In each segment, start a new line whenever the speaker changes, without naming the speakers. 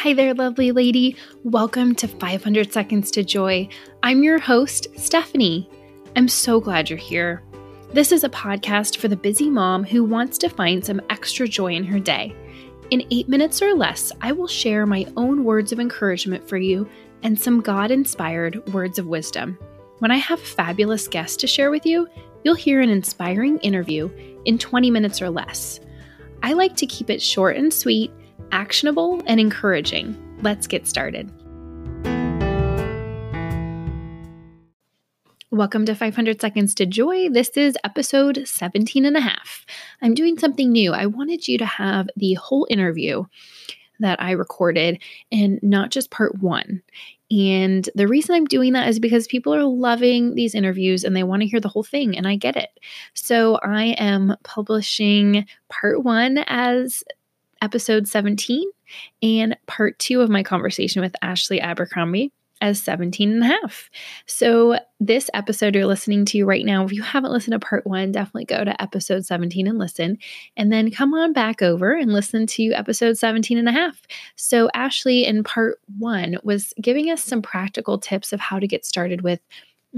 Hi there, lovely lady. Welcome to 500 Seconds to Joy. I'm your host, Stephanie. I'm so glad you're here. This is a podcast for the busy mom who wants to find some extra joy in her day. In eight minutes or less, I will share my own words of encouragement for you and some God inspired words of wisdom. When I have a fabulous guest to share with you, you'll hear an inspiring interview in 20 minutes or less. I like to keep it short and sweet, actionable, and encouraging. Let's get started. Welcome to 500 Seconds to Joy. This is episode 17 and a half. I'm doing something new. I wanted you to have the whole interview that I recorded and not just part one. And the reason I'm doing that is because people are loving these interviews and they want to hear the whole thing, and I get it. So I am publishing part one as episode 17 and part two of my conversation with Ashley Abercrombie as 17 and a half. So, this episode you're listening to right now, if you haven't listened to part one, definitely go to episode 17 and listen. And then come on back over and listen to episode 17 and a half. So, Ashley in part one was giving us some practical tips of how to get started with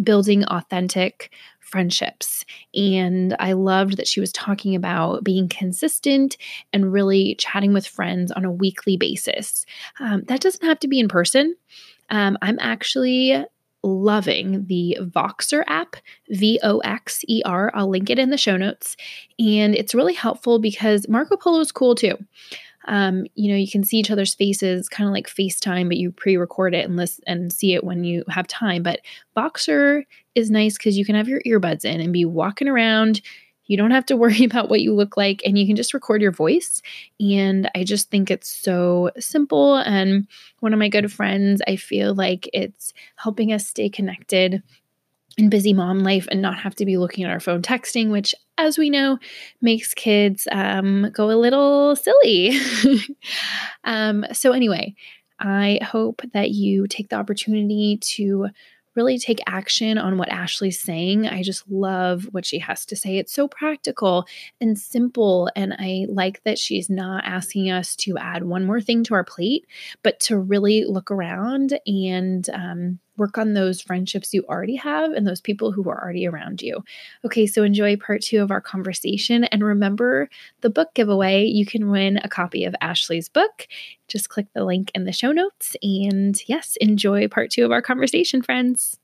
building authentic friendships. And I loved that she was talking about being consistent and really chatting with friends on a weekly basis. Um, that doesn't have to be in person. Um, I'm actually loving the Voxer app, V O X E R. I'll link it in the show notes. And it's really helpful because Marco Polo is cool too. Um, you know, you can see each other's faces, kind of like FaceTime, but you pre-record it and listen and see it when you have time. But Voxer is nice because you can have your earbuds in and be walking around. You don't have to worry about what you look like and you can just record your voice. And I just think it's so simple. And one of my good friends, I feel like it's helping us stay connected in busy mom life and not have to be looking at our phone texting, which, as we know, makes kids um, go a little silly. um, so, anyway, I hope that you take the opportunity to really take action on what Ashley's saying. I just love what she has to say. It's so practical and simple. And I like that she's not asking us to add one more thing to our plate, but to really look around and um, work on those friendships you already have and those people who are already around you. Okay, so enjoy part two of our conversation. And remember the book giveaway. You can win a copy of Ashley's book. Just click the link in the show notes. And yes, enjoy part two of our conversation, friends.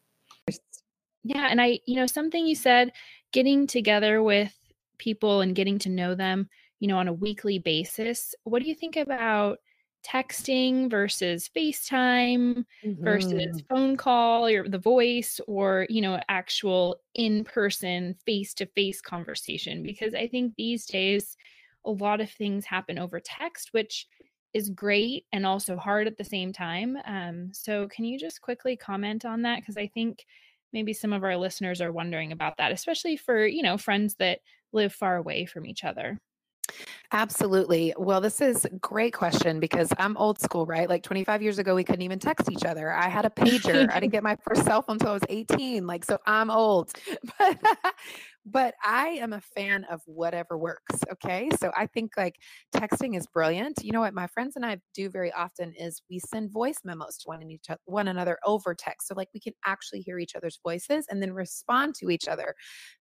Yeah. And I, you know, something you said, getting together with people and getting to know them, you know, on a weekly basis. What do you think about? Texting versus FaceTime mm-hmm. versus phone call or the voice or, you know, actual in person, face to face conversation. Because I think these days, a lot of things happen over text, which is great and also hard at the same time. Um, so, can you just quickly comment on that? Because I think maybe some of our listeners are wondering about that, especially for, you know, friends that live far away from each other.
Absolutely. Well, this is a great question because I'm old school, right? Like 25 years ago, we couldn't even text each other. I had a pager. I didn't get my first cell phone until I was 18. Like, so I'm old. But but I am a fan of whatever works. Okay. So I think like texting is brilliant. You know what my friends and I do very often is we send voice memos to one, and each, one another over text. So like we can actually hear each other's voices and then respond to each other,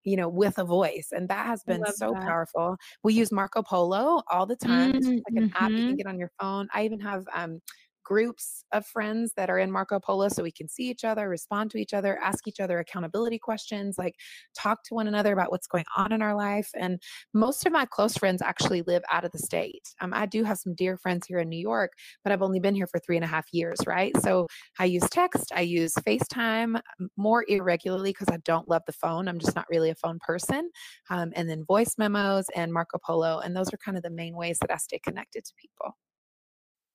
you know, with a voice. And that has been so that. powerful. We use Marco Polo all the time. Mm-hmm. It's like an app you can mm-hmm. get on your phone. I even have um, groups of friends that are in Marco Polo so we can see each other, respond to each other, ask each other accountability questions, like talk to one another about what's going on in our life. And most of my close friends actually live out of the state. Um, I do have some dear friends here in New York, but I've only been here for three and a half years, right? So I use text, I use FaceTime more irregularly because I don't love the phone. I'm just not really a phone person. Um, and then voice memos and Marco Polo. And those are kind of the main ways that I stay connected to people.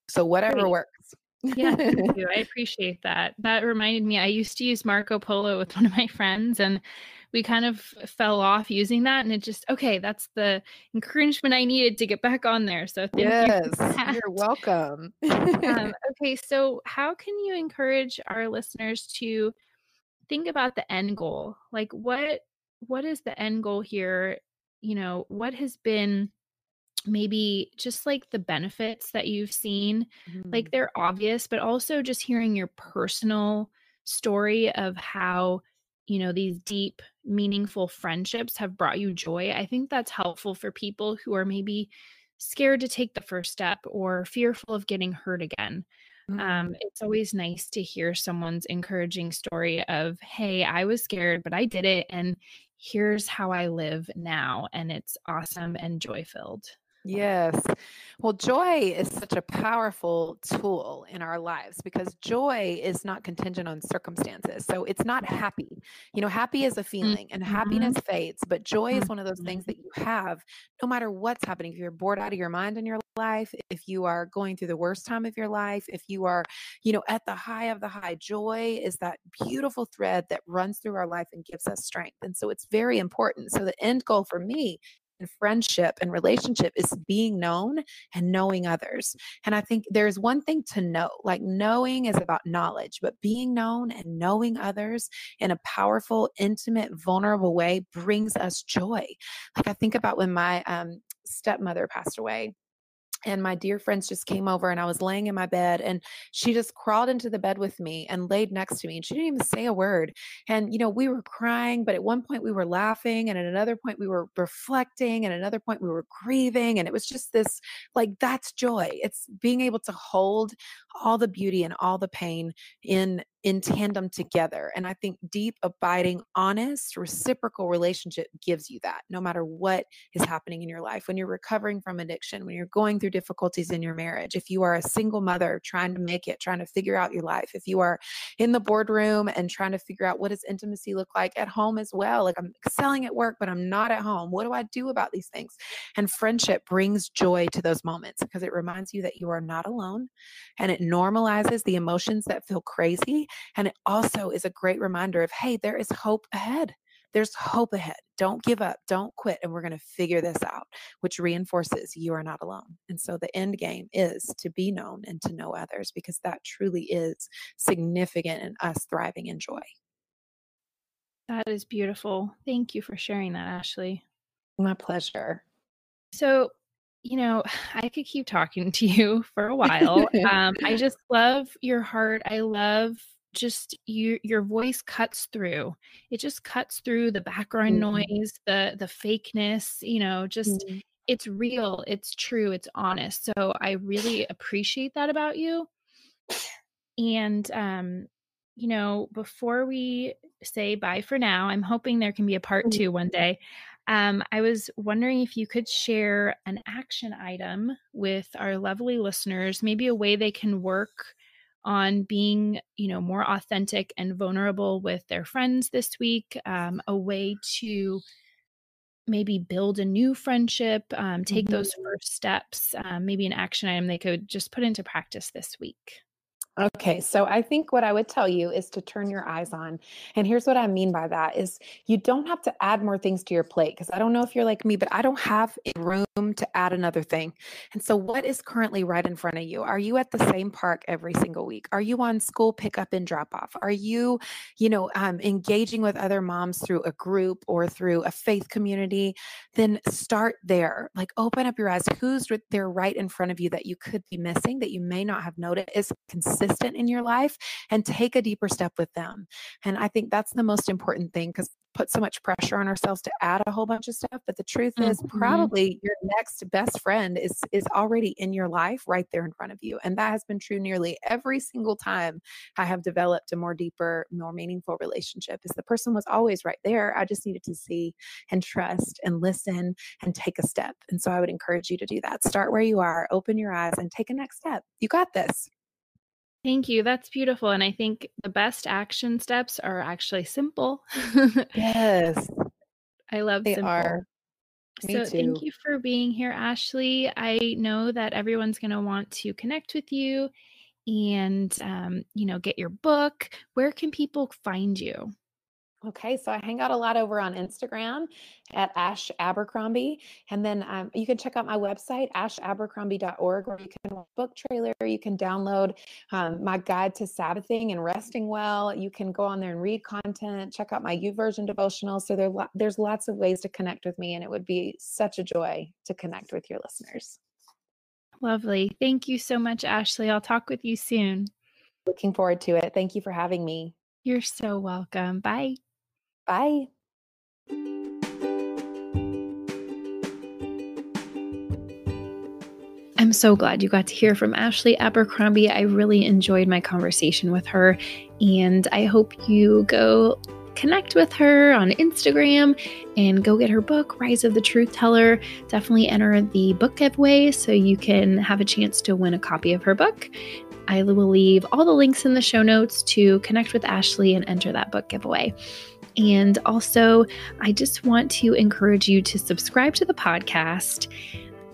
So whatever Great. works.
yeah, thank you. I appreciate that. That reminded me, I used to use Marco Polo with one of my friends, and we kind of fell off using that. And it just, okay, that's the encouragement I needed to get back on there. So thank
yes, you. You're welcome.
um, okay, so how can you encourage our listeners to think about the end goal? Like, what what is the end goal here? You know, what has been maybe just like the benefits that you've seen, like
Mhm.
they're obvious, but also just hearing your personal story of how, you know, these deep, meaningful friendships have brought you joy. I think that's helpful for people who are maybe scared to take the first step or fearful of getting hurt again. Um,
Mm.
it's always nice to hear someone's encouraging story of, hey, I was scared, but I did it. And here's how I live now. And it's awesome and joy filled.
Yes. Well, joy is such a powerful tool in our lives because joy is not contingent on circumstances. So it's not happy. You know, happy is a feeling and happiness
Mhm,
fades, but joy is one of those things
mhm.
that you have no matter what's happening. If you're bored out of your mind in your life, if you are going through the worst time of your life, if you are, you know, at the high of the high, joy is that beautiful thread that runs through our life and gives us strength. And so it's very important. So the end goal for me and friendship and relationship is being known and knowing others. And I think there's one thing to know, like knowing is about knowledge, but being known and knowing others in a powerful, intimate, vulnerable way brings us joy. Like I think about when my um, stepmother passed away and my dear friends just came over and I was laying in my bed and she just crawled into the bed with me and laid next to me and she didn't even say a word. And you know, we were crying, but at one point we were laughing and at another point we were reflecting and another point we were grieving and it was just this like that's joy. It's being able to hold all the beauty and all the pain in in tandem together. And I think deep, abiding, honest, reciprocal relationship gives you that no matter what is happening in your life. When you're recovering from addiction, when you're going through difficulties in your marriage, if you are a single mother trying to make it, trying to figure out your life, if you are in the boardroom and trying to figure out what does intimacy look like at home as well, like I'm excelling at work, but I'm not at home. What do I do about these things? And friendship brings joy to those moments because it reminds you that you are not alone and it normalizes the emotions that feel crazy. And it also is a great reminder of, hey, there is hope ahead. There's hope ahead. Don't give up. Don't quit. And we're going to figure this out, which reinforces you are not alone. And so the end game is to be known and to know others because that truly is significant in us thriving in joy.
That is beautiful. Thank you for sharing that, Ashley.
My pleasure.
So, you know, I could keep talking to you for a while. Um, I just love your heart. I love just you your voice cuts through. It just cuts through the background
Mhm.
noise, the the fakeness, you know, just
Mhm.
it's real, it's true, it's honest. So I really appreciate that about you. And um, you know, before we say bye for now, I'm hoping there can be a part
Mhm.
two one day. Um, I was wondering if you could share an action item with our lovely listeners, maybe a way they can work on being, you know, more authentic and vulnerable with their friends this week, um, a way to maybe build a new friendship, um, take those
Mhm.
first steps, um, maybe an action item they could just put into practice this week.
Okay, so I think what I would tell you is to turn your eyes on. And here's what I mean by that is you don't have to add more things to your plate because I don't know if you're like me, but I don't have room to add another thing. And so what is currently right in front of you? Are you at the same park every single week? Are you on school pickup and drop off? Are you, you know, um, engaging with other moms through a group or through a faith community? Then start there. Like open up your eyes. Who's there right in front of you that you could be missing that you may not have noticed is consistent in your life and take a deeper step with them. And I think that's the most important thing because put so much pressure on ourselves to add a whole bunch of stuff but the truth is
Mhm.
probably your next best friend is is already in your life right there in front of you and that has been true nearly every single time i have developed a more deeper more meaningful relationship is the person was always right there i just needed to see and trust and listen and take a step and so i would encourage you to do that start where you are open your eyes and take a next step you got this
Thank you. That's beautiful. And I think the best action steps are actually simple.
Yes,
I love
they
simple.
are. Me
So thank you for being here, Ashley. I know that everyone's going to want to connect with you and, um, you know, get your book. Where can people find you?
Okay, so I hang out a lot over on Instagram at Ash Abercrombie. And then um, you can check out my website, ashabercrombie.org, where you can book trailer, you can download um, my guide to Sabbathing and resting well. You can go on there and read content, check out my YouVersion devotional. So there, there's lots of ways to connect with me, and it would be such a joy to connect with your listeners.
Lovely. Thank you so much, Ashley. I'll talk with you soon.
Looking forward to it. Thank you for having me.
You're so welcome. Bye.
Bye.
I'm so glad you got to hear from Ashley Abercrombie. I really enjoyed my conversation with her, and I hope you go connect with her on Instagram and go get her book, Rise of the Truth Teller. Definitely enter the book giveaway so you can have a chance to win a copy of her book. I will leave all the links in the show notes to connect with Ashley and enter that book giveaway. And also, I just want to encourage you to subscribe to the podcast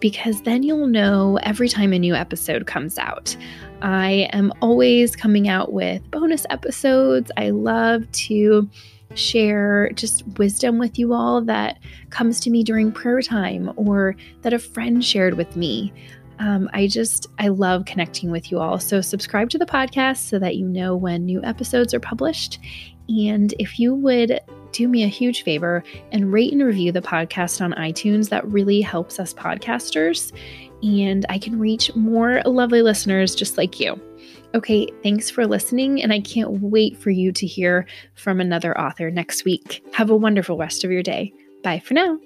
because then you'll know every time a new episode comes out. I am always coming out with bonus episodes. I love to share just wisdom with you all that comes to me during prayer time or that a friend shared with me. Um, I just, I love connecting with you all. So, subscribe to the podcast so that you know when new episodes are published. And if you would do me a huge favor and rate and review the podcast on iTunes, that really helps us podcasters. And I can reach more lovely listeners just like you. Okay, thanks for listening, and I can't wait for you to hear from another author next week. Have a wonderful rest of your day. Bye for now.